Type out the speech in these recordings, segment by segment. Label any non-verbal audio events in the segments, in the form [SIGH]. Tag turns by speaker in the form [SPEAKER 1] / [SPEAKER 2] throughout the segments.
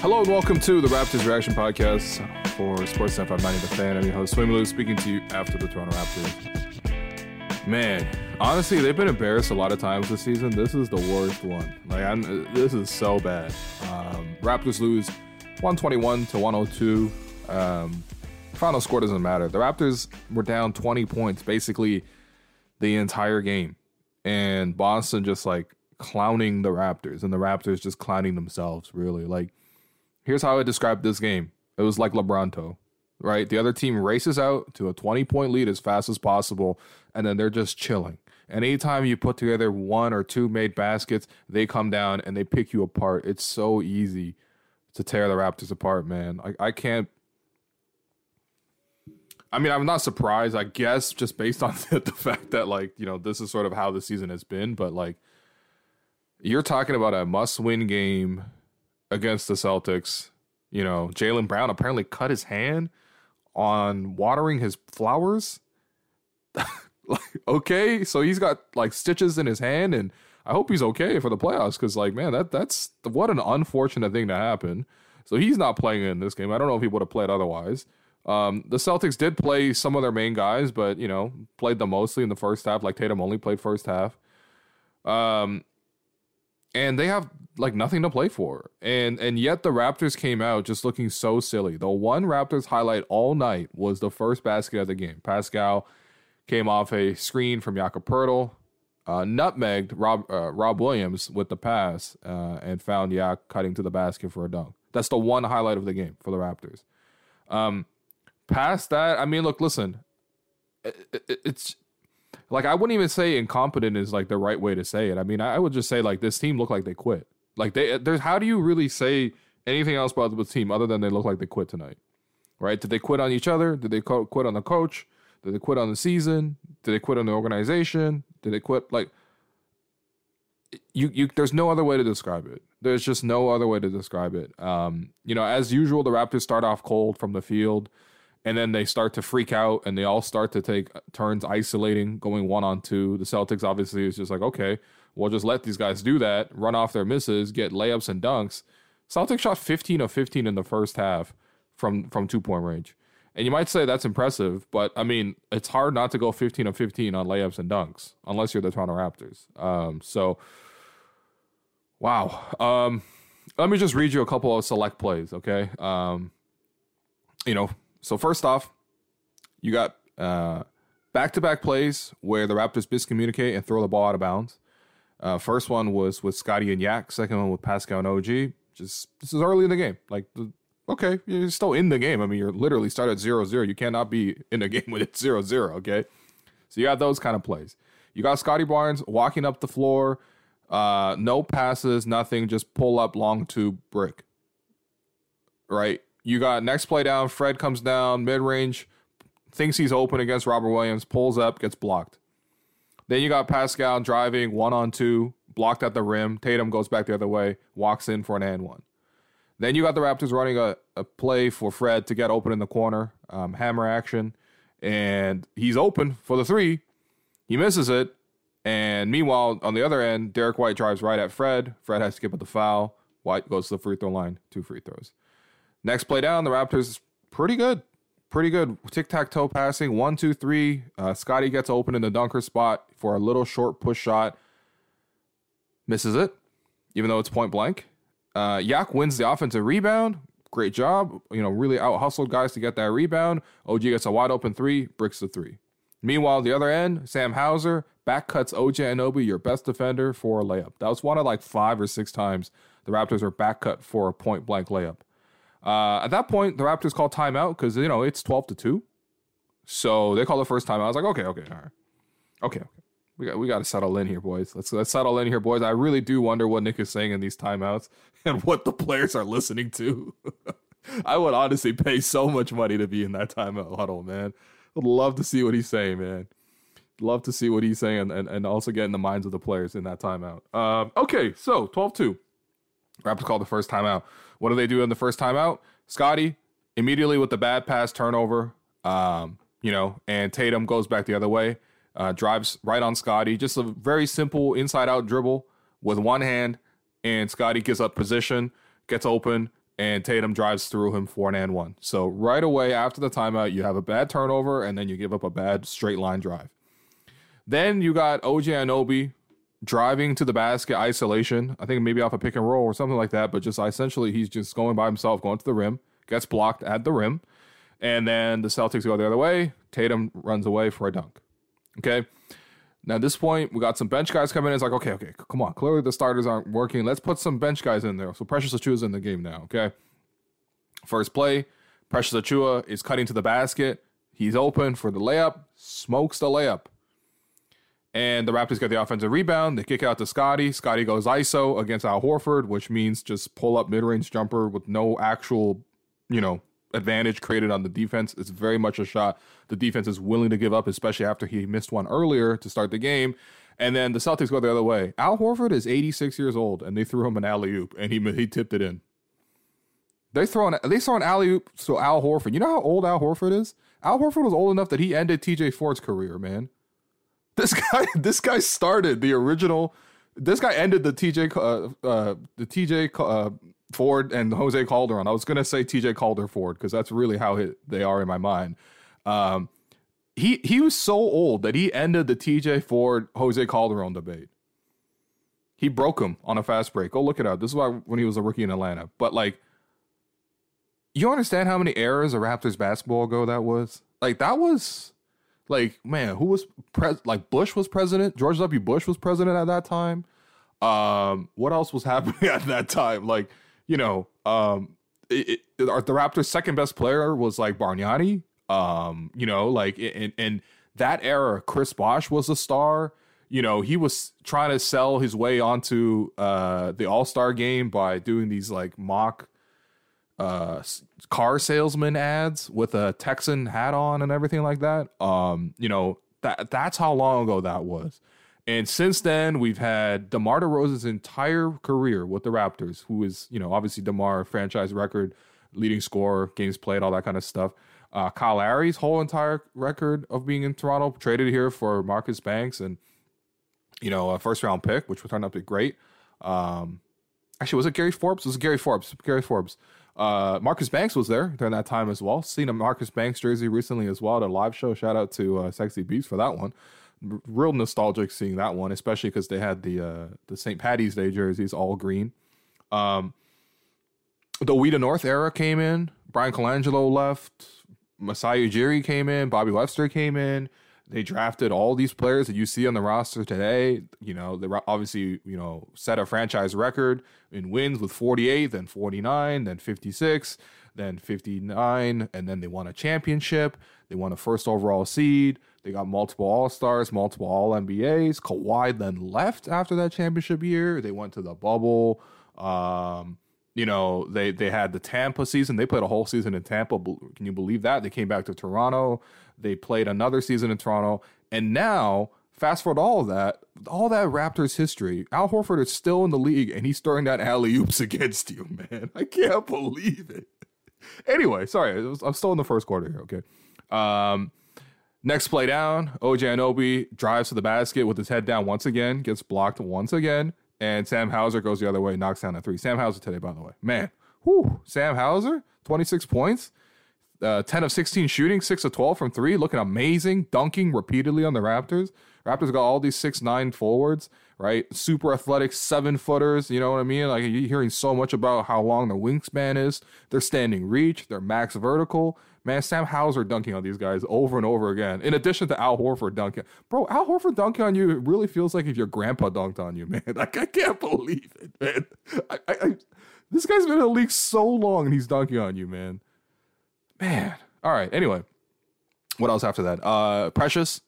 [SPEAKER 1] Hello and welcome to the Raptors Reaction Podcast for Sports 590 The Fan. I'm your host, William Lou, speaking to you after the Toronto Raptors. Man, honestly, they've been embarrassed a lot of times this season. This is the worst one. Like, I'm, this is so bad. Um, Raptors lose 121 to 102. Um, final score doesn't matter. The Raptors were down 20 points basically the entire game, and Boston just like clowning the Raptors, and the Raptors just clowning themselves. Really, like here's how I describe this game. It was like LeBronto, right? The other team races out to a 20 point lead as fast as possible, and then they're just chilling. And anytime you put together one or two made baskets, they come down and they pick you apart. It's so easy to tear the Raptors apart, man. I, I can't. I mean, I'm not surprised, I guess, just based [LAUGHS] on the, the fact that, like, you know, this is sort of how the season has been. But, like, you're talking about a must win game against the Celtics. You know, Jaylen Brown apparently cut his hand on watering his flowers. [LAUGHS] like, okay, so he's got like stitches in his hand, and I hope he's okay for the playoffs because, like, man, that that's what an unfortunate thing to happen. So he's not playing in this game. I don't know if he would have played otherwise. Um, the Celtics did play some of their main guys, but you know, played them mostly in the first half. Like Tatum only played first half. Um, and they have like nothing to play for. And and yet the Raptors came out just looking so silly. The one Raptors highlight all night was the first basket of the game. Pascal came off a screen from Jakob Poeltl, uh, nutmegged Rob uh, Rob Williams with the pass, uh, and found Yak cutting to the basket for a dunk. That's the one highlight of the game for the Raptors. Um, past that, I mean, look, listen, it, it, it's like I wouldn't even say incompetent is like the right way to say it. I mean, I would just say like this team looked like they quit. Like they there's how do you really say anything else about the team other than they look like they quit tonight? Right? Did they quit on each other? Did they quit on the coach? Did they quit on the season? Did they quit on the organization? Did they quit like you you there's no other way to describe it. There's just no other way to describe it. Um, you know, as usual, the Raptors start off cold from the field, and then they start to freak out, and they all start to take turns isolating, going one on two. The Celtics obviously is just like, okay, we'll just let these guys do that, run off their misses, get layups and dunks. Celtics shot 15 of 15 in the first half from from two point range. And you might say that's impressive, but I mean, it's hard not to go 15 of 15 on layups and dunks unless you're the Toronto Raptors. Um, so, wow. Um, let me just read you a couple of select plays, okay? Um, you know, so first off, you got back to back plays where the Raptors miscommunicate and throw the ball out of bounds. Uh, first one was with Scotty and Yak. Second one with Pascal and OG. Just this is early in the game. Like, okay, you're still in the game. I mean, you're literally start at zero zero. You cannot be in the [LAUGHS] game when it's 0-0, Okay, so you got those kind of plays. You got Scottie Barnes walking up the floor, uh, no passes, nothing, just pull up long tube brick. Right. You got next play down. Fred comes down mid range, thinks he's open against Robert Williams, pulls up, gets blocked. Then you got Pascal driving one on two, blocked at the rim. Tatum goes back the other way, walks in for an and one. Then you got the Raptors running a, a play for Fred to get open in the corner, um, hammer action, and he's open for the three. He misses it. And meanwhile, on the other end, Derrick White drives right at Fred. Fred has to give up the foul. White goes to the free throw line, two free throws. Next play down, the Raptors pretty good pretty good tic tac toe passing. One, two, three. Uh, Scotty gets open in the dunker spot for a little short push shot. Misses it, even though it's point blank. Uh, Yak wins the offensive rebound. Great job. You know, really out hustled guys to get that rebound. OG gets a wide open three, bricks the three. Meanwhile, the other end, Sam Hauser back cuts OG Anunoby, your best defender, for a layup. That was one of like five or six times the Raptors were back cut for a point blank layup. Uh, at that point, the Raptors call timeout because you know it's twelve to two, so they call the first timeout. I was like, okay, okay, all right, okay, okay. We got we got to settle in here, boys. Let's let's settle in here, boys. I really do wonder what Nick is saying in these timeouts [LAUGHS] and what the players are listening to. [LAUGHS] I would honestly pay so much money to be in that timeout huddle, man. Would love to see what he's saying, man. Love to see what he's saying and, and also get in the minds of the players in that timeout. Um, okay, so 12 2. Raptors call the first timeout. What do they do in the first timeout? Scotty immediately with the bad pass turnover, um, you know, and Tatum goes back the other way, uh, drives right on Scotty. Just a very simple inside out dribble with one hand, and Scotty gets up position, gets open, and Tatum drives through him for an and one. So right away after the timeout, you have a bad turnover, and then you give up a bad straight line drive. Then you got OG Anunoby driving to the basket isolation. I think maybe off a pick and roll or something like that, but just essentially he's just going by himself, going to the rim, gets blocked at the rim, and then the Celtics go the other way. Tatum runs away for a dunk. Okay. Now at this point, we got some bench guys coming in. It's like, okay, okay, come on. Clearly the starters aren't working. Let's put some bench guys in there. So Precious Achiuwa's in the game now. Okay. First play, Precious Achiuwa is cutting to the basket. He's open for the layup, smokes the layup. And the Raptors get the offensive rebound. They kick it out to Scotty. Scotty goes ISO against Al Horford, which means just pull up mid range jumper with no actual, you know, advantage created on the defense. It's very much a shot the defense is willing to give up, especially after he missed one earlier to start the game. And then the Celtics go the other way. Al Horford is 86 years old, and they threw him an alley oop, and he he tipped it in. They throw an they throw an alley oop to Al Horford. You know how old Al Horford is? Al Horford was old enough that he ended T.J. Ford's career, man. This [LAUGHS] guy, this guy started the original. This guy ended the TJ, uh, uh, the TJ uh, Ford and Jose Calderon. I was gonna say TJ Calder Ford because that's really how it, they are in my mind. Um, he he was so old that he ended the TJ Ford Jose Calderon debate. He broke him on a fast break. Go look it up. This is why when he was a rookie in Atlanta. But like, you understand how many errors a Raptors basketball ago that was? Like that was like, man, who was pres like Bush was president, George W. Bush was president at that time. Um, what else was [LAUGHS] happening at that time? Like, you know, um, it, it, the Raptors' second best player was like Bargnani. Um, you know, like in in that era, Chris Bosh was a star. You know, he was trying to sell his way onto uh the All Star game by doing these like mock uh car salesman ads with a Texan hat on and everything like that. Um, you know, that that's how long ago that was. And since then, we've had DeMar DeRozan's entire career with the Raptors, who is, you know, obviously DeMar franchise record, leading scorer, games played, all that kind of stuff. Uh, Kyle Lowry's whole entire record of being in Toronto, traded here for Marcus Banks and, you know, a first round pick, which would turn out to be great. Um, actually, was it Gary Forbes? Was It was Gary Forbes. Gary Forbes. Uh, Marcus Banks was there during that time as well. Seen a Marcus Banks jersey recently as well at a live show. Shout out to uh, Sexy Beats for that one. R- real nostalgic seeing that one, especially because they had the uh, the St. Patty's Day jerseys all green. Um, the We North era came in. Bryan Colangelo left. Masai Ujiri came in. Bobby Webster came in. They drafted all these players that you see on the roster today. You know, they obviously, you know, set a franchise record in wins with 48, then 49, then 56, then 59, and then they won a championship. They won a first overall seed. They got multiple All Stars, multiple All NBAs. Kawhi then left after that championship year. They went to the bubble. Um, you know, they they had the Tampa season. They played a whole season in Tampa. Can you believe that? They came back to Toronto. They played another season in Toronto, and now fast forward all of that, all that Raptors history. Al Horford is still in the league, and he's throwing that alley oops [LAUGHS] against you, man. I can't believe it. Anyway, sorry, I'm still in the first quarter here. Okay. Um, next play down, OG Anunoby drives to the basket with his head down once again, gets blocked once again and Sam Hauser goes the other way, knocks down a three. Sam Hauser today, by the way, man, whoo, Sam Hauser, twenty six points, uh, ten of sixteen shooting, six of twelve from three, looking amazing, dunking repeatedly on the Raptors. Raptors got all these six nine forwards, right? Super athletic seven footers. You know what I mean? Like you're hearing so much about how long their wingspan is. Their standing reach, their max vertical. Man, Sam Hauser dunking on these guys over and over again. In addition to Al Horford dunking, bro, Al Horford dunking on you. It really feels like if your grandpa dunked on you, [LAUGHS] man. Like I can't believe it, man. I, I, I this guy's been in the league so long and he's dunking on you, man. Man. All right. Anyway, what else after that? Uh, Precious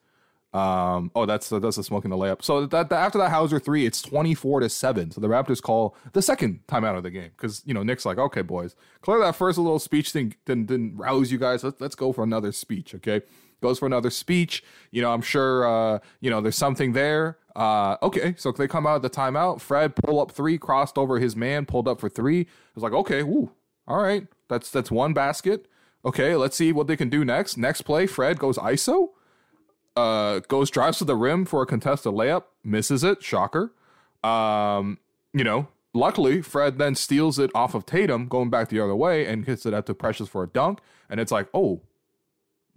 [SPEAKER 1] um, oh, that's that's the smoking the layup. So that, that, after that Hauser three, it's twenty four to seven. So the Raptors call the second timeout of the game because you know Nick's like, okay, boys, clear that first little speech thing didn't didn't rouse you guys. Let's let's go for another speech. Okay, goes for another speech. You know, I'm sure uh, you know there's something there. Uh, okay, so they come out of the timeout. Fred pull up three, crossed over his man, pulled up for three. It was like, okay, woo, all right, that's that's one basket. Okay, let's see what they can do next. Next play, Fred goes ISO uh, goes drives to the rim for a contested layup, misses it. Shocker. Um, you know, luckily, Fred then steals it off of Tatum, going back the other way, and hits it out to Precious for a dunk. And it's like, oh,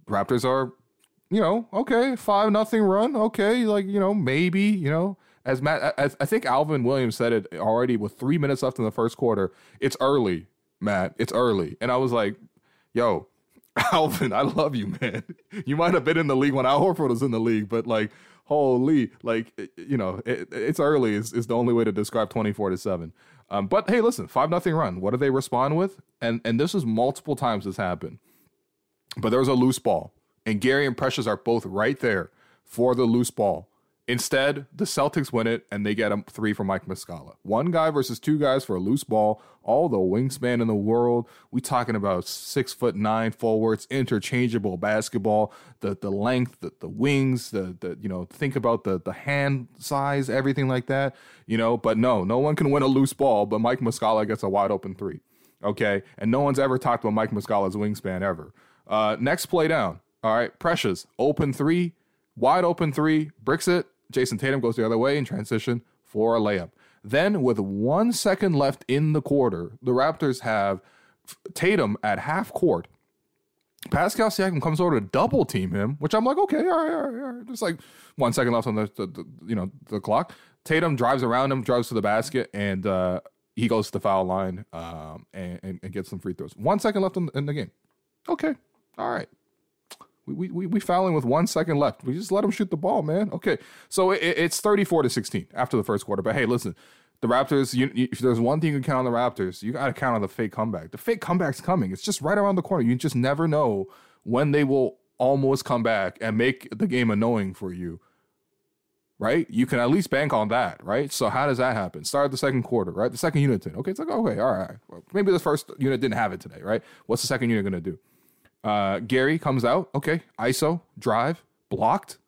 [SPEAKER 1] Raptors are, you know, okay, five nothing run, okay, like you know, maybe, you know, as Matt, as, I think Alvin Williams said it already with three minutes left in the first quarter. It's early, Matt. It's early, and I was like, yo. [LAUGHS] Alvin, I love you, man. [LAUGHS] You might have been in the league when Al Horford was in the league, but like, holy, like, you know, it, it's early is, is the only way to describe 24 to 7. Um, but hey, listen, 5 nothing run. What do they respond with? And and this is multiple times this happened. But there was a loose ball, and Gary and Precious are both right there for the loose ball. Instead, the Celtics win it and they get a three from Mike Muscala. One guy versus two guys for a loose ball. All the wingspan in the world. We talking about six foot nine forwards, interchangeable basketball. The the length, the, the wings, the the you know think about the the hand size, everything like that. You know, but no, no one can win a loose ball. But Mike Muscala gets a wide open three. Okay, and no one's ever talked about Mike Muscala's wingspan ever. Uh, next play down. All right, Precious open three, wide open three, bricks it Jayson Tatum goes the other way in transition for a layup. Then, with one second left in the quarter, the Raptors have Tatum at half court. Pascal Siakam comes over to double team him, which I'm like, okay, all right, all right, all right. Just like one second left on the, the, the, you know the clock. Tatum drives around him, drives to the basket, and uh, he goes to the foul line um, and, and, and, gets some free throws. One second left in, in the game. Okay, all right. We, we, we fouling with one second left. We just let him shoot the ball, man. Okay. So it, it's 34 to 16 after the first quarter. But hey, listen, the Raptors, you, you, if there's one thing you can count on the Raptors, you got to count on the fake comeback. The fake comeback's coming. It's just right around the corner. You just never know when they will almost come back and make the game annoying for you. Right? You can at least bank on that, right? So how does that happen? Start the second quarter, right? The second unit did. Okay, it's like, okay, all right. Well, maybe the first unit didn't have it today, right? What's the second unit going to do? Uh, Gary comes out. Okay. ISO, drive, blocked.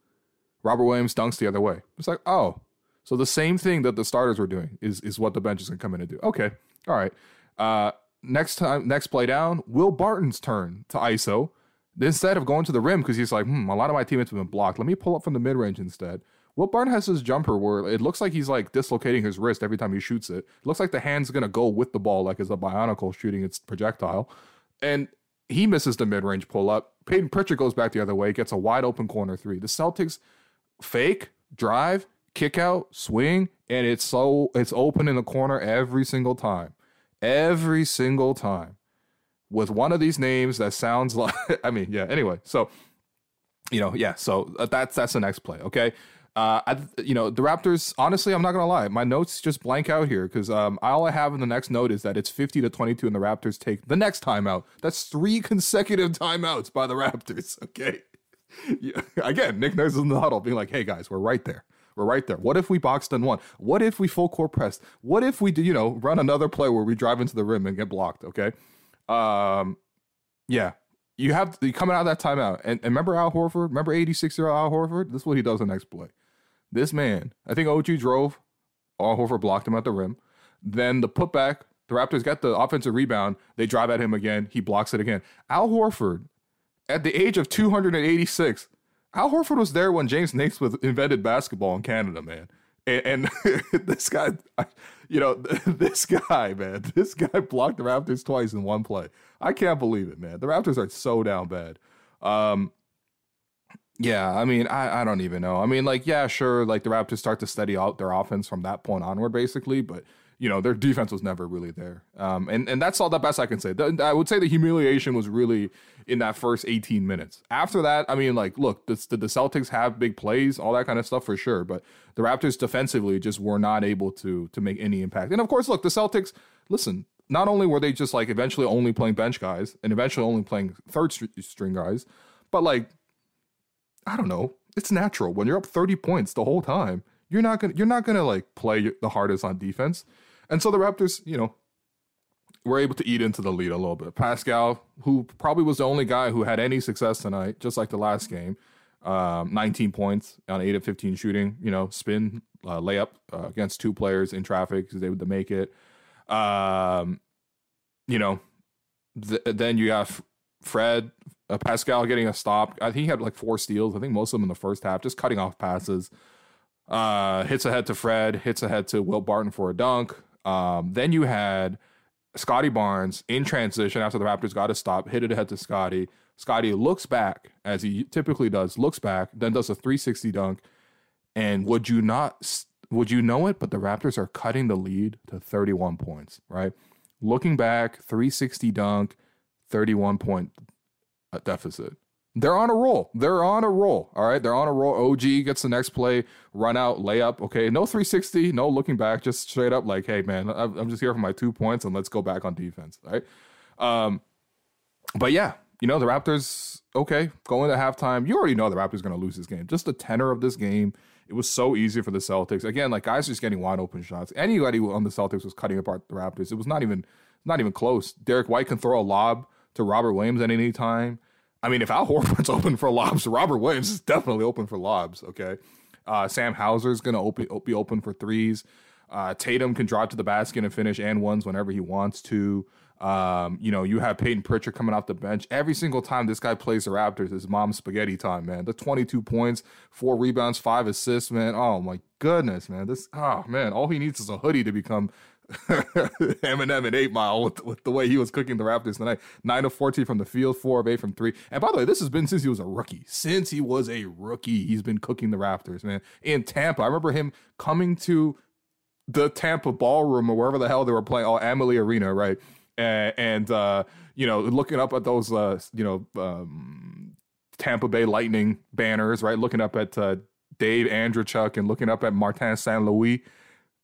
[SPEAKER 1] Robert Williams dunks the other way. It's like, oh, so the same thing that the starters were doing is, is what the bench is going to come in and do. Okay. All right. Uh, next time, next play down, Will Barton's turn to ISO. Instead of going to the rim, because he's like, hmm, a lot of my teammates have been blocked. Let me pull up from the mid range instead. Will Barton has his jumper where it looks like he's like dislocating his wrist every time he shoots it. It looks like the hand's gonna go with the ball, like it's a bionicle shooting its projectile. And he misses the mid range pull up. Payton Pritchard goes back the other way, gets a wide open corner three. The Celtics fake, drive, kick out, swing, and it's so it's open in the corner every single time. Every single time. With one of these names that sounds [LAUGHS] like I mean, yeah, anyway. So you know, yeah, so uh, that's that's the next play, okay? Uh, I, you know, the Raptors. Honestly, I'm not gonna lie. My notes just blank out here because um, all I have in the next note is that it's 50 to 22, and the Raptors take the next timeout. That's three [LAUGHS] consecutive timeouts by the Raptors. [LAUGHS] Okay. Yeah. Again, Nick Nurse is in the huddle, being like, "Hey guys, we're right there. We're right there. What if we box and one? What if we full court pressed? What if we do, you know, run another play where we drive into the rim and get blocked? Okay. Um, yeah, you have you coming out of that timeout, and, and remember Al Horford. Remember 86 year old Al Horford. This is what he does the next play. This man, I think OG drove. Al Horford blocked him at the rim. Then the putback, the Raptors got the offensive rebound. They drive at him again. He blocks it again. Al Horford, at the age of 286, Al Horford was there when James Naismith invented basketball in Canada, man. And, and [LAUGHS] this guy, you know, [LAUGHS] this guy, man, this guy blocked the Raptors twice in one play. I can't believe it, man. The Raptors are so down bad. Um, yeah, I mean, I, I don't even know. I mean, like, yeah, sure, like the Raptors start to steady out their offense from that point onward, basically, but you know, their defense was never really there. Um, and, and that's all the best I can say. The, I would say the humiliation was really in that first 18 minutes. After that, I mean, like, look, the, the Celtics have big plays, all that kind of stuff for sure, but the Raptors defensively just were not able to to make any impact. And of course, look, the Celtics, listen, not only were they just like eventually only playing bench guys and eventually only playing third string guys, but like I don't know. It's natural when you're up 30 points the whole time. You're not gonna you're not gonna like play the hardest on defense, and so the Raptors, you know, were able to eat into the lead a little bit. Pascal, who probably was the only guy who had any success tonight, just like the last game, um, 19 points on eight of 15 shooting. You know, spin uh, layup uh, against two players in traffic they would make it. Um, you know, th- then you have Fred uh, Pascal getting a stop. I think he had like four steals. I think most of them in the first half, just cutting off passes. Uh, hits ahead to Fred, hits ahead to Will Barton for a dunk. Um, then you had Scottie Barnes in transition after the Raptors got a stop, hit it ahead to Scotty. Scotty looks back as he typically does, looks back, then does a 360 dunk. And would you not, would you know it? But the Raptors are cutting the lead to 31 points, right? Looking back, 360 dunk, 31 point uh, deficit. They're on a roll. They're on a roll. All right. They're on a roll. OG gets the next play, run out, layup. Okay. No 360, no looking back, just straight up like, hey, man, I'm just here for my two points and let's go back on defense. Right. Um, but yeah, you know, the Raptors, okay, going to halftime. You already know the Raptors going to lose this game. Just the tenor of this game. It was so easy for the Celtics. Again, like guys just getting wide open shots. Anybody on the Celtics was cutting apart the Raptors. It was not even not even close. Derrick White can throw a lob to Robert Williams at any time. I mean, if Al Horford's [LAUGHS] open for lobs, Robert Williams is definitely open for lobs. Okay, uh, Sam Hauser is going to open, be open for threes. Uh, Tatum can drive to the basket and finish and ones whenever he wants to. Um, you know, you have Payton Pritchard coming off the bench. Every single time this guy plays the Raptors, it's mom's spaghetti time, man. The 22 points, four rebounds, five assists, man. Oh my goodness, man. This, oh man, all he needs is a hoodie to become [LAUGHS] Eminem and Eight Mile with, with, the way he was cooking the Raptors tonight. Nine of fourteen from the field, four of eight from three. And by the way, this has been since he was a rookie. Since he was a rookie, he's been cooking the Raptors, man. In Tampa, I remember him coming to the Tampa ballroom or wherever the hell they were playing, oh, Amalie Arena, right? And, and uh, you know, looking up at those, uh, you know, um, Tampa Bay Lightning banners, right? Looking up at uh, Dave Andreychuk and looking up at Martin St. Louis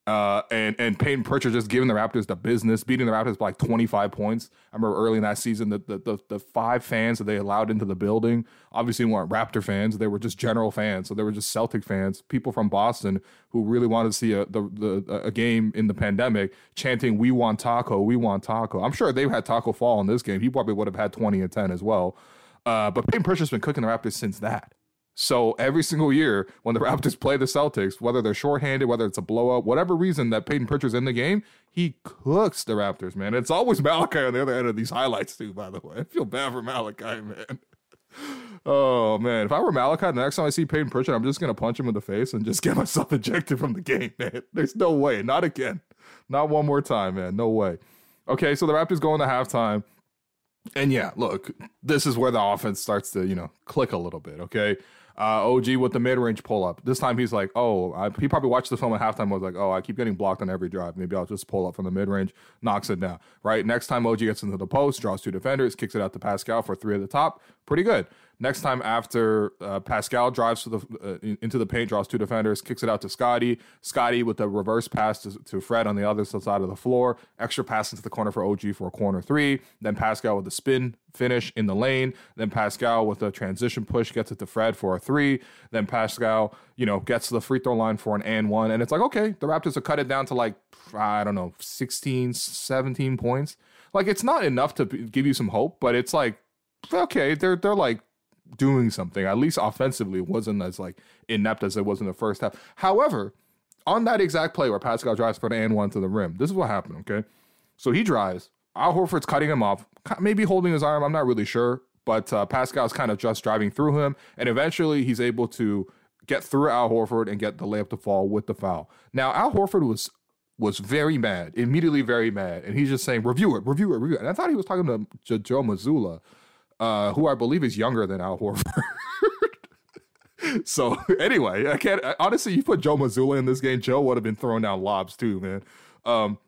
[SPEAKER 1] uh, and and Payton Pritchard just giving the Raptors the business, beating the Raptors by like 25 points. I remember early in that season that the, the, the five fans that they allowed into the building obviously weren't Raptor fans; they were just general fans. So they were just Celtic fans, people from Boston who really wanted to see a the, the a game in the pandemic, chanting "We want Tacko, we want Tacko." I'm sure they had Tacko Fall in this game. He probably would have had 20 and 10 as well. Uh, but Payton Pritchard's been cooking the Raptors since that. So every single year when the Raptors play the Celtics, whether they're shorthanded, whether it's a blowout, whatever reason that Payton Pritchard's in the game, he cooks the Raptors, man. It's always [LAUGHS] Malachi on the other end of these highlights too, by the way. I feel bad for Malachi, man. [LAUGHS] Oh man, if I were Malachi, the next time I see Payton Pritchard, I'm just gonna punch him in the face and just [LAUGHS] get myself ejected from the game, man. There's no way, not again, not one more time, man. No way. Okay, so the Raptors go into halftime. And yeah, look, this is where the offense starts to, you know, click a little bit, okay? Uh, OG with the mid range pull up. This time he's like, oh, I, he probably watched the film at halftime. Was like, oh, I keep getting blocked on every drive. Maybe I'll just pull up from the mid range, knocks it down. Right. Next time OG gets into the post, draws two defenders, kicks it out to Pascal for three at the top. Pretty good. Next time after uh, Pascal drives to the uh, into the paint, draws two defenders, kicks it out to Scotty. Scotty with the reverse pass to, to, Fred on the other side of the floor. Extra pass into the corner for OG for a corner three. Then Pascal with the spin finish in the lane. Then Pascal with a transition push gets it to Fred for a three. Then Pascal, you know, gets to the free throw line for an and one. And it's like, okay, the Raptors have cut it down to like, I don't know, 16, 17 points. Like it's not enough to give you some hope, but it's like, okay, they're they're like doing something. At least offensively, wasn't as like inept as it was in the first half. However, on that exact play where Pascal drives for the and one to the rim, this is what happened. Okay, so he drives. Al Horford's cutting him off, maybe holding his arm. I'm not really sure, but uh, Pascal's kind of just driving through him, and eventually he's able to get through Al Horford and get the layup to fall with the foul. Now Al Horford was was very mad, immediately very mad, and he's just saying, "Review it, review it, review it." And I thought he was talking to Joe Mazzulla, uh, who I believe is younger than Al Horford. [LAUGHS] so anyway, I can't honestly. You put Joe Mazzulla in this game, Joe would have been throwing down lobs too, man. Um,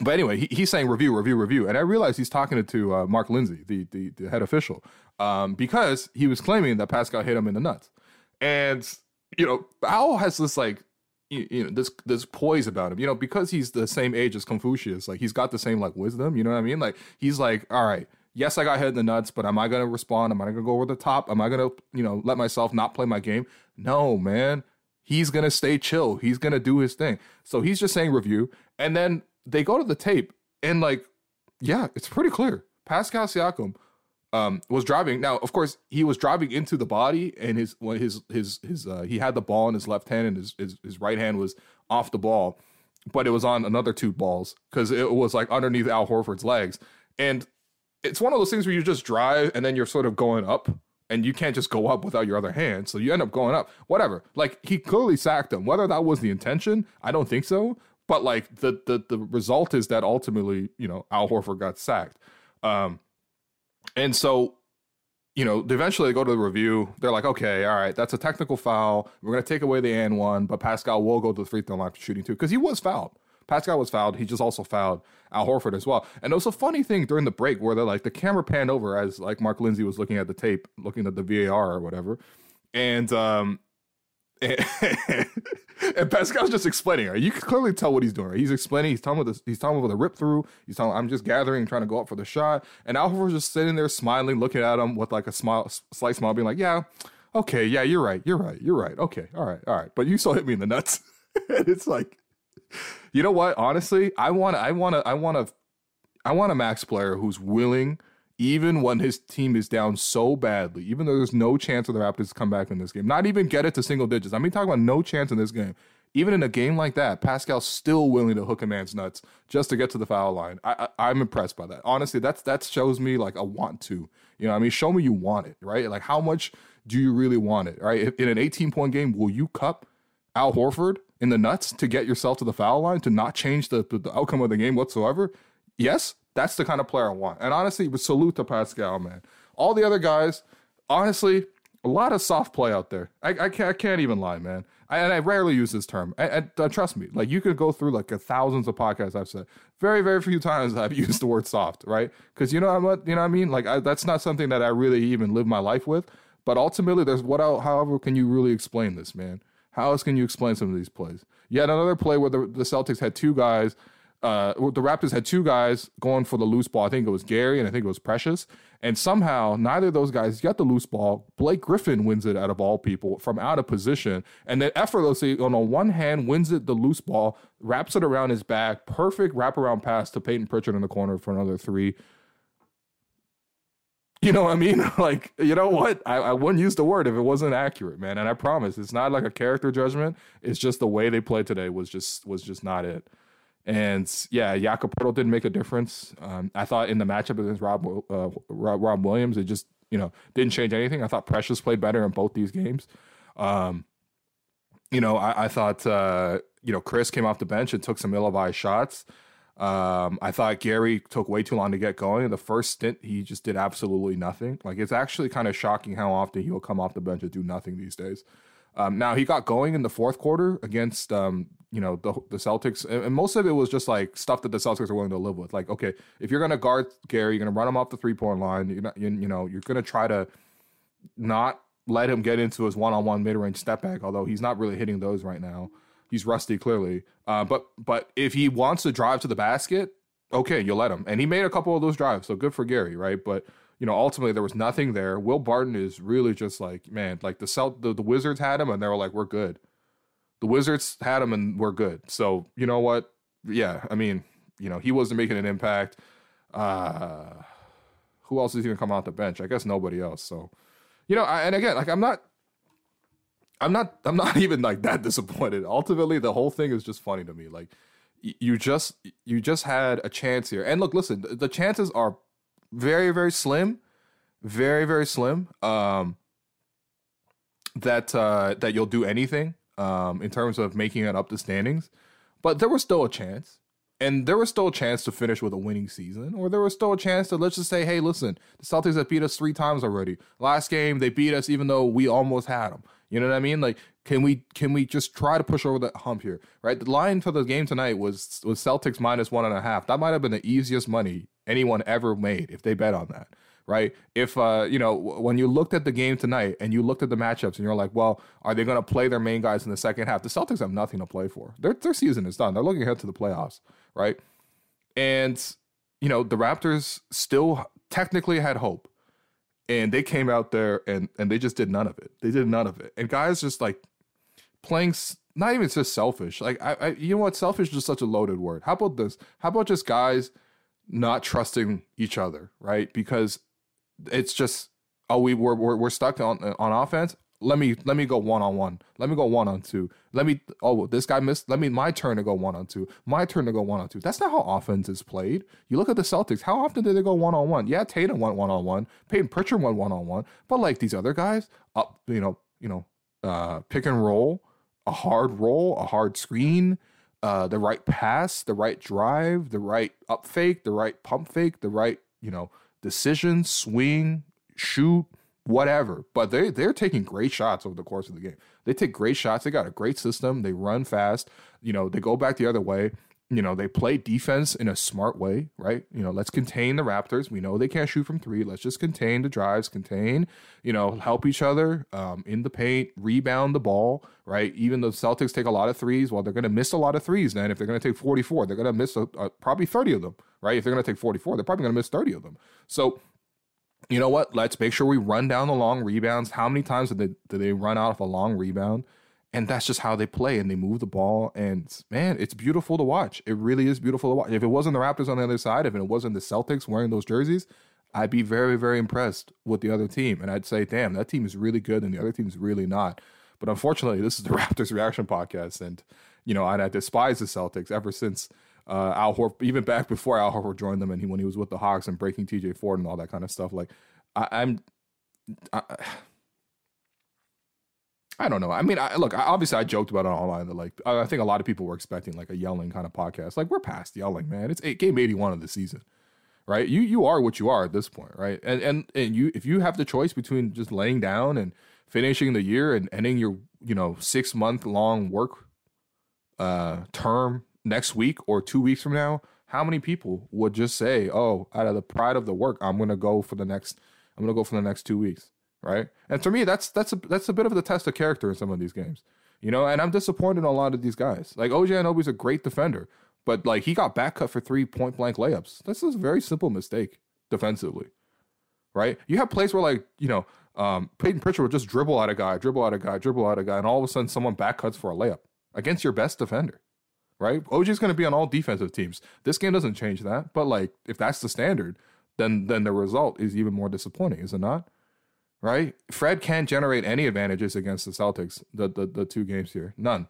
[SPEAKER 1] but anyway, he, he's saying review, review, review, and I realized he's talking to uh, Mark Lindsay, the, the, the head official, um, because he was claiming that Pascal hit him in the nuts, and you know Al has this like you, you, know this this poise about him, you know, because he's the same age as Confucius, like he's got the same like wisdom, you know what I mean? Like he's like, all right, yes, I got hit in the nuts, but am I going to respond? Am I going to go over the top? Am I going to, you know, let myself not play my game? No, man. He's going to stay chill. He's going to do his thing. So he's just saying review. And then they go to the tape and like, yeah, it's pretty clear. Pascal Siakam um, was driving. Now, of course, he was driving into the body, and his his his his uh, he had the ball in his left hand, and his, his his right hand was off the ball, but it was on another two balls because it was like underneath Al Horford's legs, and it's one of those things where you just drive and then you're sort of going up and you can't just go up without your other hand. So you end up going up. Whatever. Like he clearly sacked him. Whether that was the intention, I don't think so. But like the the the result is that ultimately, you know, Al Horford got sacked. Um, and so, you know, eventually they go to the review. They're like, okay, all right, that's a technical foul. We're gonna take away the and one, but Pascal will go to the free throw line for shooting two because he was fouled. Pascal was fouled. He just also fouled Al Horford as well. And it was a funny thing during the break where they're like the camera panned over as like Mark Lindsay was looking at the tape, looking at the VAR or whatever, and um, and, [LAUGHS] and Pascal's just explaining. Right? You can clearly tell what he's doing. Right? He's explaining. He's telling with he's talking with a rip through. He's telling I'm just gathering, trying to go up for the shot. And Al Horford's just sitting there smiling, looking at him with like a smile, slight smile, being like, "Yeah, okay, yeah, you're right, you're right, you're right. Okay, all right, all right. But you still hit me in the nuts." [LAUGHS] and it's like, you know what? Honestly, I want I want to, I want to, I want a max player who's willing even when his team is down so badly, even though there's no chance of the Raptors to come back in this game, not even get it to single digits. I mean, talking about no chance in this game. Even in a game like that, Pascal's still willing to hook a man's nuts just to get to the foul line. I, am I'm impressed by that. Honestly, that's that shows me like a want to. You know, I mean, show me you want it, right? Like, how much do you really want it, right? In an 18 point game, will you cup Al Horford in the nuts to get yourself to the foul line to not change the, the, outcome of the game whatsoever? Yes, that's the kind of player I want. And honestly, salute to Pascal, man. All the other guys, honestly, a lot of soft play out there. I, I, can't, I can't even lie, man. I, and I rarely use this term. And, uh, trust me, like you could go through like thousands of podcasts I've said. Very, very few times [LAUGHS] I've used the word soft, right? Because you know what, you know what I mean. Like I, that's not something that I really even live my life with. But ultimately, there's what. However, can you really explain this, man? How else can you explain some of these plays? Yet another play where the, the Celtics had two guys uh, the Raptors had two guys going for the loose ball. I think it was Gary and I think it was Precious. And somehow neither of those guys got the loose ball. Blake Griffin wins it out of all people from out of position. And then effortlessly, on the one hand, wins it the loose ball, wraps it around his back. Perfect wraparound pass to Payton Pritchard in the corner for another three. You know what I mean? [LAUGHS] like, you know what? I, I wouldn't use the word if it wasn't accurate, man. And I promise it's not like a character judgment. It's just the way they played today was just was just not it. And yeah, Jakob didn't make a difference. Um, I thought in the matchup against Rob, uh, Rob, Rob Williams, it just you know didn't change anything. I thought Precious played better in both these games. Um, you know, I, I thought uh, you know Chris came off the bench and took some ill-advised shots. Um, I thought Gary took way too long to get going. The first stint, he just did absolutely nothing. Like it's actually kind of shocking how often he will come off the bench and do nothing these days. Um, now he got going in the fourth quarter against um, you know the the Celtics, and most of it was just like stuff that the Celtics are willing to live with. Like, okay, if you're gonna guard Gary, you're gonna run him off the three point line. You're not, you, you know, you're gonna try to not let him get into his one on one mid range step back. Although he's not really hitting those right now, he's rusty clearly. Uh, but but if he wants to drive to the basket, okay, you'll let him. And he made a couple of those drives, so good for Gary, right? But you know, ultimately there was nothing there. Will Barton is really just like, man, like the South, the, the Wizards had him and they were like, we're good. The Wizards had him and we're good. So you know what? Yeah, I mean, you know, he wasn't making an impact. Uh, who else is even come out the bench? I guess nobody else. So, you know, I, and again, like I'm not, I'm not, I'm not [LAUGHS] even like that disappointed. Ultimately, the whole thing is just funny to me. Like, you just, you just had a chance here. And look, listen, the chances are very very slim, very very slim. Um, that uh, that you'll do anything um, in terms of making it up the standings, but there was still a chance. And there was still a chance to finish with a winning season, or there was still a chance to let's just say, hey, listen, the Celtics have beat us three times already. Last game they beat us, even though we almost had them. You know what I mean? Like, can we can we just try to push over that hump here? Right? The line for the game tonight was was Celtics minus one and a half. That might have been the easiest money anyone ever made if they bet on that right? If uh, you know, when you looked at the game tonight and you looked at the matchups and you're like, well, are they going to play their main guys in the second half? The Celtics have nothing to play for. Their their season is done. They're looking ahead to the playoffs, right? And you know, the Raptors still technically had hope. And they came out there and and they just did none of it. They did none of it. And guys just like playing not even just selfish. Like I, I you know what, selfish is just such a loaded word. How about this? How about just guys not trusting each other, right? Because it's just oh we we're, we're, we're stuck on on offense. Let me let me go one on one. Let me go one on two. Let me oh this guy missed. Let me my turn to go one on two. My turn to go one on two. That's not how offense is played. You look at the Celtics. How often did they go one on one? Yeah, Tatum went one on one. Payton Pritchard went one on one. But like these other guys, up you know you know uh, pick and roll, a hard roll, a hard screen, uh, the right pass, the right drive, the right up fake, the right pump fake, the right, you know, decision, swing, shoot, whatever. But they they're taking great shots over the course of the game. They take great shots. They got a great system. They run fast. You know, they go back the other way you know, they play defense in a smart way, right? You know, let's contain the Raptors. We know they can't shoot from three. Let's just contain the drives, contain, you know, help each other um, in the paint, rebound the ball, right? Even the Celtics take a lot of threes. Well, they're going to miss a lot of threes then. If they're going to take 44, they're going to miss a, a, probably 30 of them, right? If they're going to take 44, they're probably going to miss 30 of them. So, you know what? Let's make sure we run down the long rebounds. How many times did they, did they run out of a long rebound? And that's just how they play and they move the ball and man it's beautiful to watch it really is beautiful to watch if it wasn't the raptors on the other side if it wasn't the celtics wearing those jerseys i'd be very very impressed with the other team and i'd say damn that team is really good and the other team's really not but unfortunately this is the [LAUGHS] raptors reaction podcast and you know i, I despise the celtics ever since uh, Al Horford, even back before Al Horford joined them, and he when he was with the Hawks and breaking T.J. Ford and all that kind of stuff. Like, I, I'm, I, I don't know. I mean, I, look, I, obviously, I joked about it online that like I think a lot of people were expecting like a yelling kind of podcast. Like we're past yelling, man. It's eight, game eighty one of the season, right? You you are what you are at this point, right? And and and you if you have the choice between just laying down and finishing the year and ending your you know six month long work uh term next week or two weeks from now, how many people would just say, "Oh, out of the pride of the work, I'm gonna go for the next, I'm gonna go for the next two weeks." Right? And for me, that's that's a that's a bit of the test of character in some of these games, you know. And I'm disappointed in a lot of these guys. Like OG Anunoby's a great defender, but like he got back cut for three point blank layups. This is a very simple mistake defensively, right? You have plays where like you know um, Payton Pritchard will just dribble out a guy, dribble out a guy, dribble out a guy, and all of a sudden someone back cuts for a layup against your best defender. Right? OG's going to be on all defensive teams. This game doesn't change that, but like if that's the standard, then then the result is even more disappointing, is it not? Right? Fred can't generate any advantages against the Celtics, the, the, the two games here. None.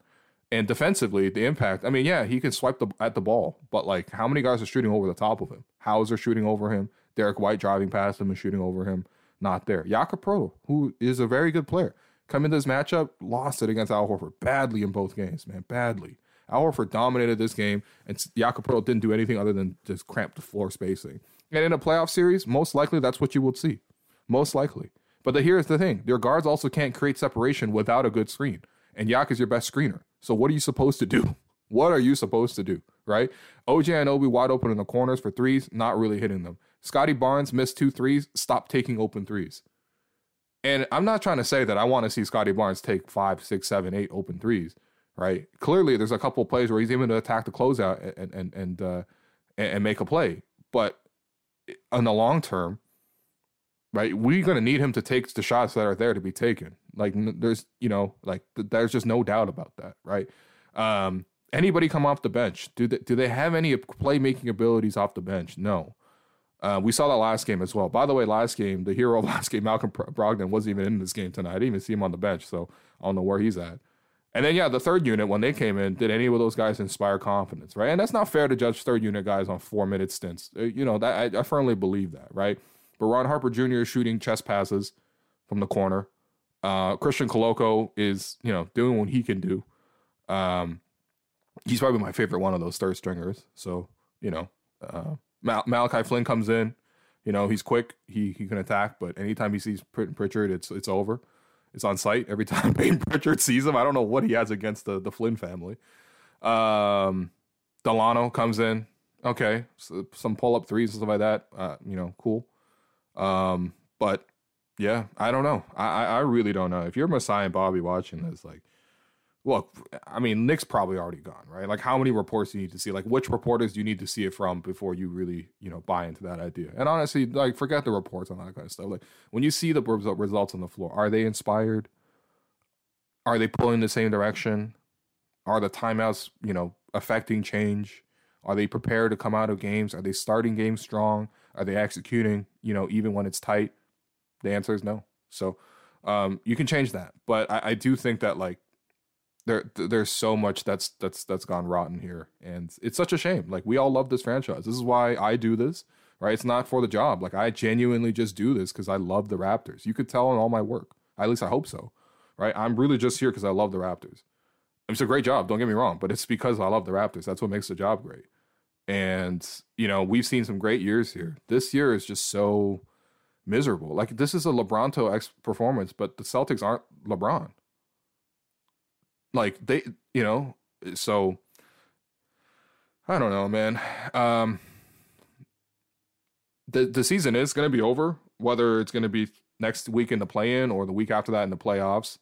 [SPEAKER 1] And defensively, the impact, I mean, yeah, he can swipe the, at the ball, but like how many guys are shooting over the top of him? Hauser shooting over him, Derrick White driving past him and shooting over him, not there. Jakob who is a very good player, come into this matchup, lost it against Al Horford badly in both games, man, badly. Al Horford dominated this game, and Jakob didn't do anything other than just cramp the floor spacing. And in a playoff series, most likely that's what you would see. Most likely. But the, here's the thing: your guards also can't create separation without a good screen, and Yak is your best screener. So what are you supposed to do? [LAUGHS] What are you supposed to do? Right? OG Anunoby wide open in the corners for threes, not really hitting them. Scottie Barnes missed two threes, stop taking open threes. And I'm not trying to say that I want to see Scottie Barnes take five, six, seven, eight open threes. Right? Clearly, there's a couple plays where he's able to attack the closeout and and and uh, and make a play. But in the long term, right? We're going to need him to take the shots that are there to be taken. Like there's, you know, like there's just no doubt about that, right? Um, anybody come off the bench? Do they, do they have any playmaking abilities off the bench? No. Uh, we saw that last game as well. By the way, last game, the hero of [LAUGHS] last game, Malcolm Brogdon, wasn't even in this game tonight. I didn't even see him on the bench, so I don't know where he's at. And then, yeah, the third unit, when they came in, did any of those guys inspire confidence, right? And that's not fair to judge third unit guys on four minute stints. Uh, you know, that I, I firmly believe that, right? But Ron Harper Jr. is shooting chest passes from the corner. Uh, Christian Koloko is, you know, doing what he can do. Um, he's probably my favorite one of those third stringers. So, you know, uh, Mal- Malachi Flynn comes in. You know, he's quick. He he can attack, but anytime he sees Pritchard, it's it's over. It's on sight every [LAUGHS] time Payton Pritchard sees him. I don't know what he has against the the Flynn family. Um, Delano comes in. Okay, so some pull up threes and stuff like that. Uh, you know, cool. Um, but yeah, I don't know. I, I really don't know. If you're Masai and Bobby watching this, like, well, I mean, Nick's probably already gone, right? Like, how many reports do you need to see? Like, which reporters do you need to see it from before you really, you know, buy into that idea? And honestly, like, forget the reports and that kind of stuff. Like, when you see the results on the floor, are they inspired? Are they pulling the same direction? Are the timeouts, you know, affecting change? Are they prepared to come out of games? Are they starting games strong? Are they executing, you know, even when it's tight? The answer is no. So um, you can change that. But I, I do think that like there there's so much that's that's that's gone rotten here. And it's such a shame. Like we all love this franchise. This is why I do this. Right. It's not for the job. Like I genuinely just do this because I love the Raptors. You could tell in all my work. At least I hope so. Right. I'm really just here because I love the Raptors. It's a great job. Don't get me wrong, but it's because I love the Raptors. That's what makes the job great. And you know, we've seen some great years here. This year is just so miserable. Like this is a LeBronto X performance, but the Celtics aren't LeBron. Like they, you know, so I don't know, man. Um, the the season is going to be over. Whether it's going to be next week in the play in or the week after that in the playoffs,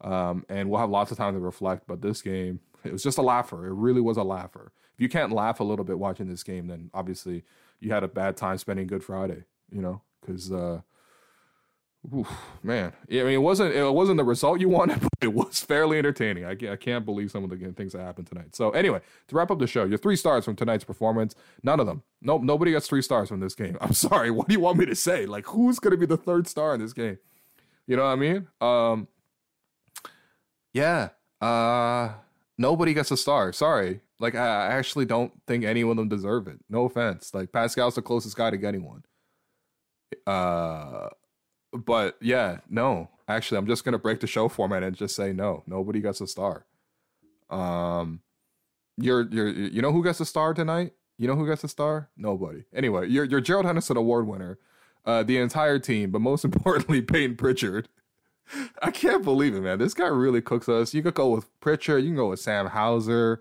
[SPEAKER 1] um, and we'll have lots of time to reflect. But this game, it was just a laugher. It really was a laugher. If you can't laugh a little bit watching this game, then obviously you had a bad time spending Good Friday. You know, because uh, Oof, man, yeah, I mean, it wasn't it wasn't the result you wanted, [LAUGHS] but it was fairly entertaining. I can't, I can't believe some of the things that happened tonight. So anyway, to wrap up the show, your three stars from tonight's performance, none of them. Nope, nobody gets three stars from this game. [LAUGHS] I'm sorry. What do you want me to say? Like, who's gonna be the third star in this game? You know what I mean? Um, yeah. Uh, nobody gets a star. Sorry. Like, I actually don't think any of them deserve it. No offense. Like, Pascal's the closest guy to getting one. Uh but yeah, no. Actually, I'm just gonna break the show format and just say no. Nobody gets a star. Um, you're you're you know who gets a star tonight? You know who gets a star? Nobody. Anyway, you're you're Gerald Henderson Award winner. Uh, the entire team, but most [LAUGHS] importantly, Payton Pritchard. I can't believe it, man. This guy really cooks us. You could go with Pritchard. You can go with Sam Hauser.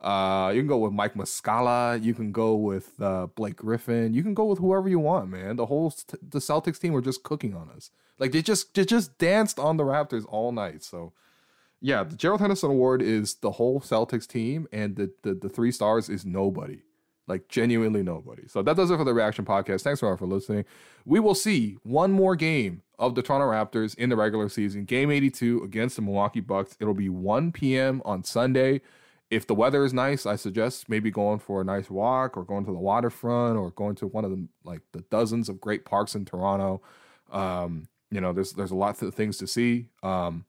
[SPEAKER 1] Uh, you can go with Mike Muscala. You can go with uh, Blake Griffin. You can go with whoever you want, man. The whole the Celtics team were just cooking on us. Like they just they just danced on the Raptors all night. So yeah, the Gerald Henderson Award is the whole Celtics team, and the the, the three stars is nobody. Like genuinely nobody. So that does it for the reaction podcast. Thanks for all for listening. We will see one more game of the Toronto Raptors in the regular season. Game 82 against the Milwaukee Bucks. It'll be 1 p.m. on Sunday if the weather is nice, I suggest maybe going for a nice walk or going to the waterfront or going to one of the like the dozens of great parks in Toronto. Um, you know, there's there's a lot of things to see. Um,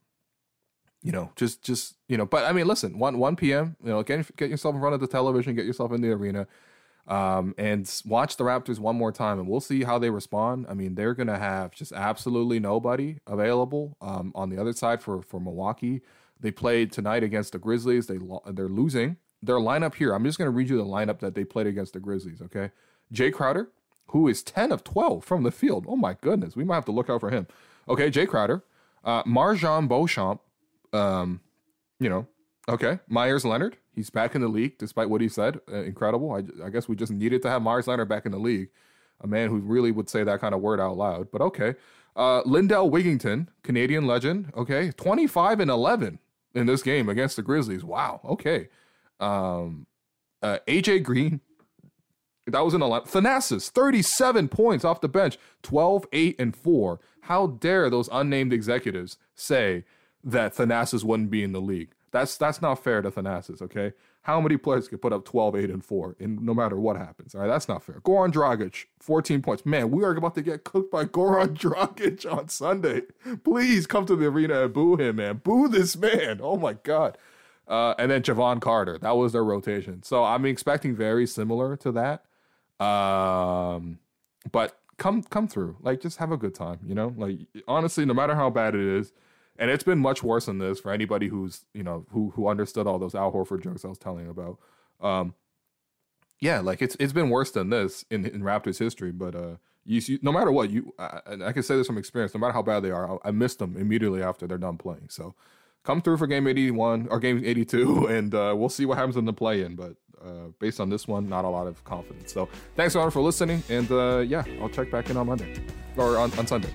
[SPEAKER 1] you know, just just you know, but I mean, listen, one one p.m. You know, get get yourself in front of the television, get yourself in the arena, um, and watch the Raptors one more time, and we'll see how they respond. I mean, they're gonna have just absolutely nobody available um, on the other side for for Milwaukee. They played tonight against the Grizzlies. They they're losing. Their lineup here. I'm just to read you the lineup that they played against the Grizzlies. Okay, Jae Crowder, who is 10 of 12 from the field. Oh my goodness, we might have to look out for him. Okay, Jae Crowder, uh, MarJon Beauchamp. Um, you know, okay, Meyers Leonard. He's back in the league despite what he said. Uh, incredible. I, I guess we just needed to have Meyers Leonard back in the league. A man who really would say that kind of word out loud. But okay. Uh, Lindell Wigginton, Canadian legend. Okay, 25 and 11 in this game against the Grizzlies. Wow. Okay. Um, uh, AJ Green, that was in a lot. Thanasis, 37 points off the bench, 12, 8, and 4. How dare those unnamed executives say that Thanasis wouldn't be in the league? That's that's not fair to Thanasis, okay? How many players could put up 12, 8, and 4 in no matter what happens? All right, that's not fair. Goran Dragic, 14 points. Man, we are about to get cooked by [LAUGHS] Goran Dragic on Sunday. Please come to the arena and boo him, man. Boo this man. Oh my God. Uh, and then Jevon Carter. That was their rotation. So I'm expecting very similar to that. Um, but come come through. Like just have a good time, you know? Like honestly, no matter how bad it is, and it's been much worse than this for anybody who's you know who who understood all those Al Horford jokes I was telling about. Um, yeah, like it's it's been worse than this in in Raptors history. But uh, you, you no matter what you, I, I, can say this from experience. No matter how bad they are, I, I missed them immediately after they're done playing. So come through for game eighty one or game eighty two, [LAUGHS] and uh, we'll see what happens in the play in. But uh, based on this one, not a lot of confidence. So thanks everyone for listening, and uh, yeah, I'll check back in on Monday or on, on Sunday.